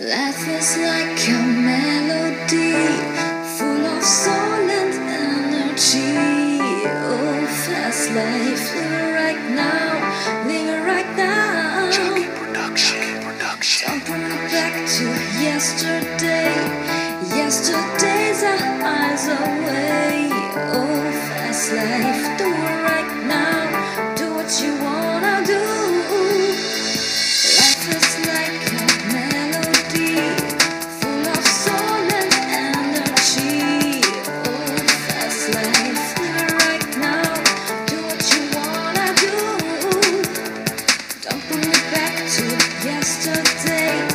Life is like a melody full of soul and energy. Oh, fast life, live right now, live right now. Chucky Production. Production. Don't bring me back to yesterday. Yesterday's our eyes away. Oh, fast life, do it Don't bring me back to yesterday.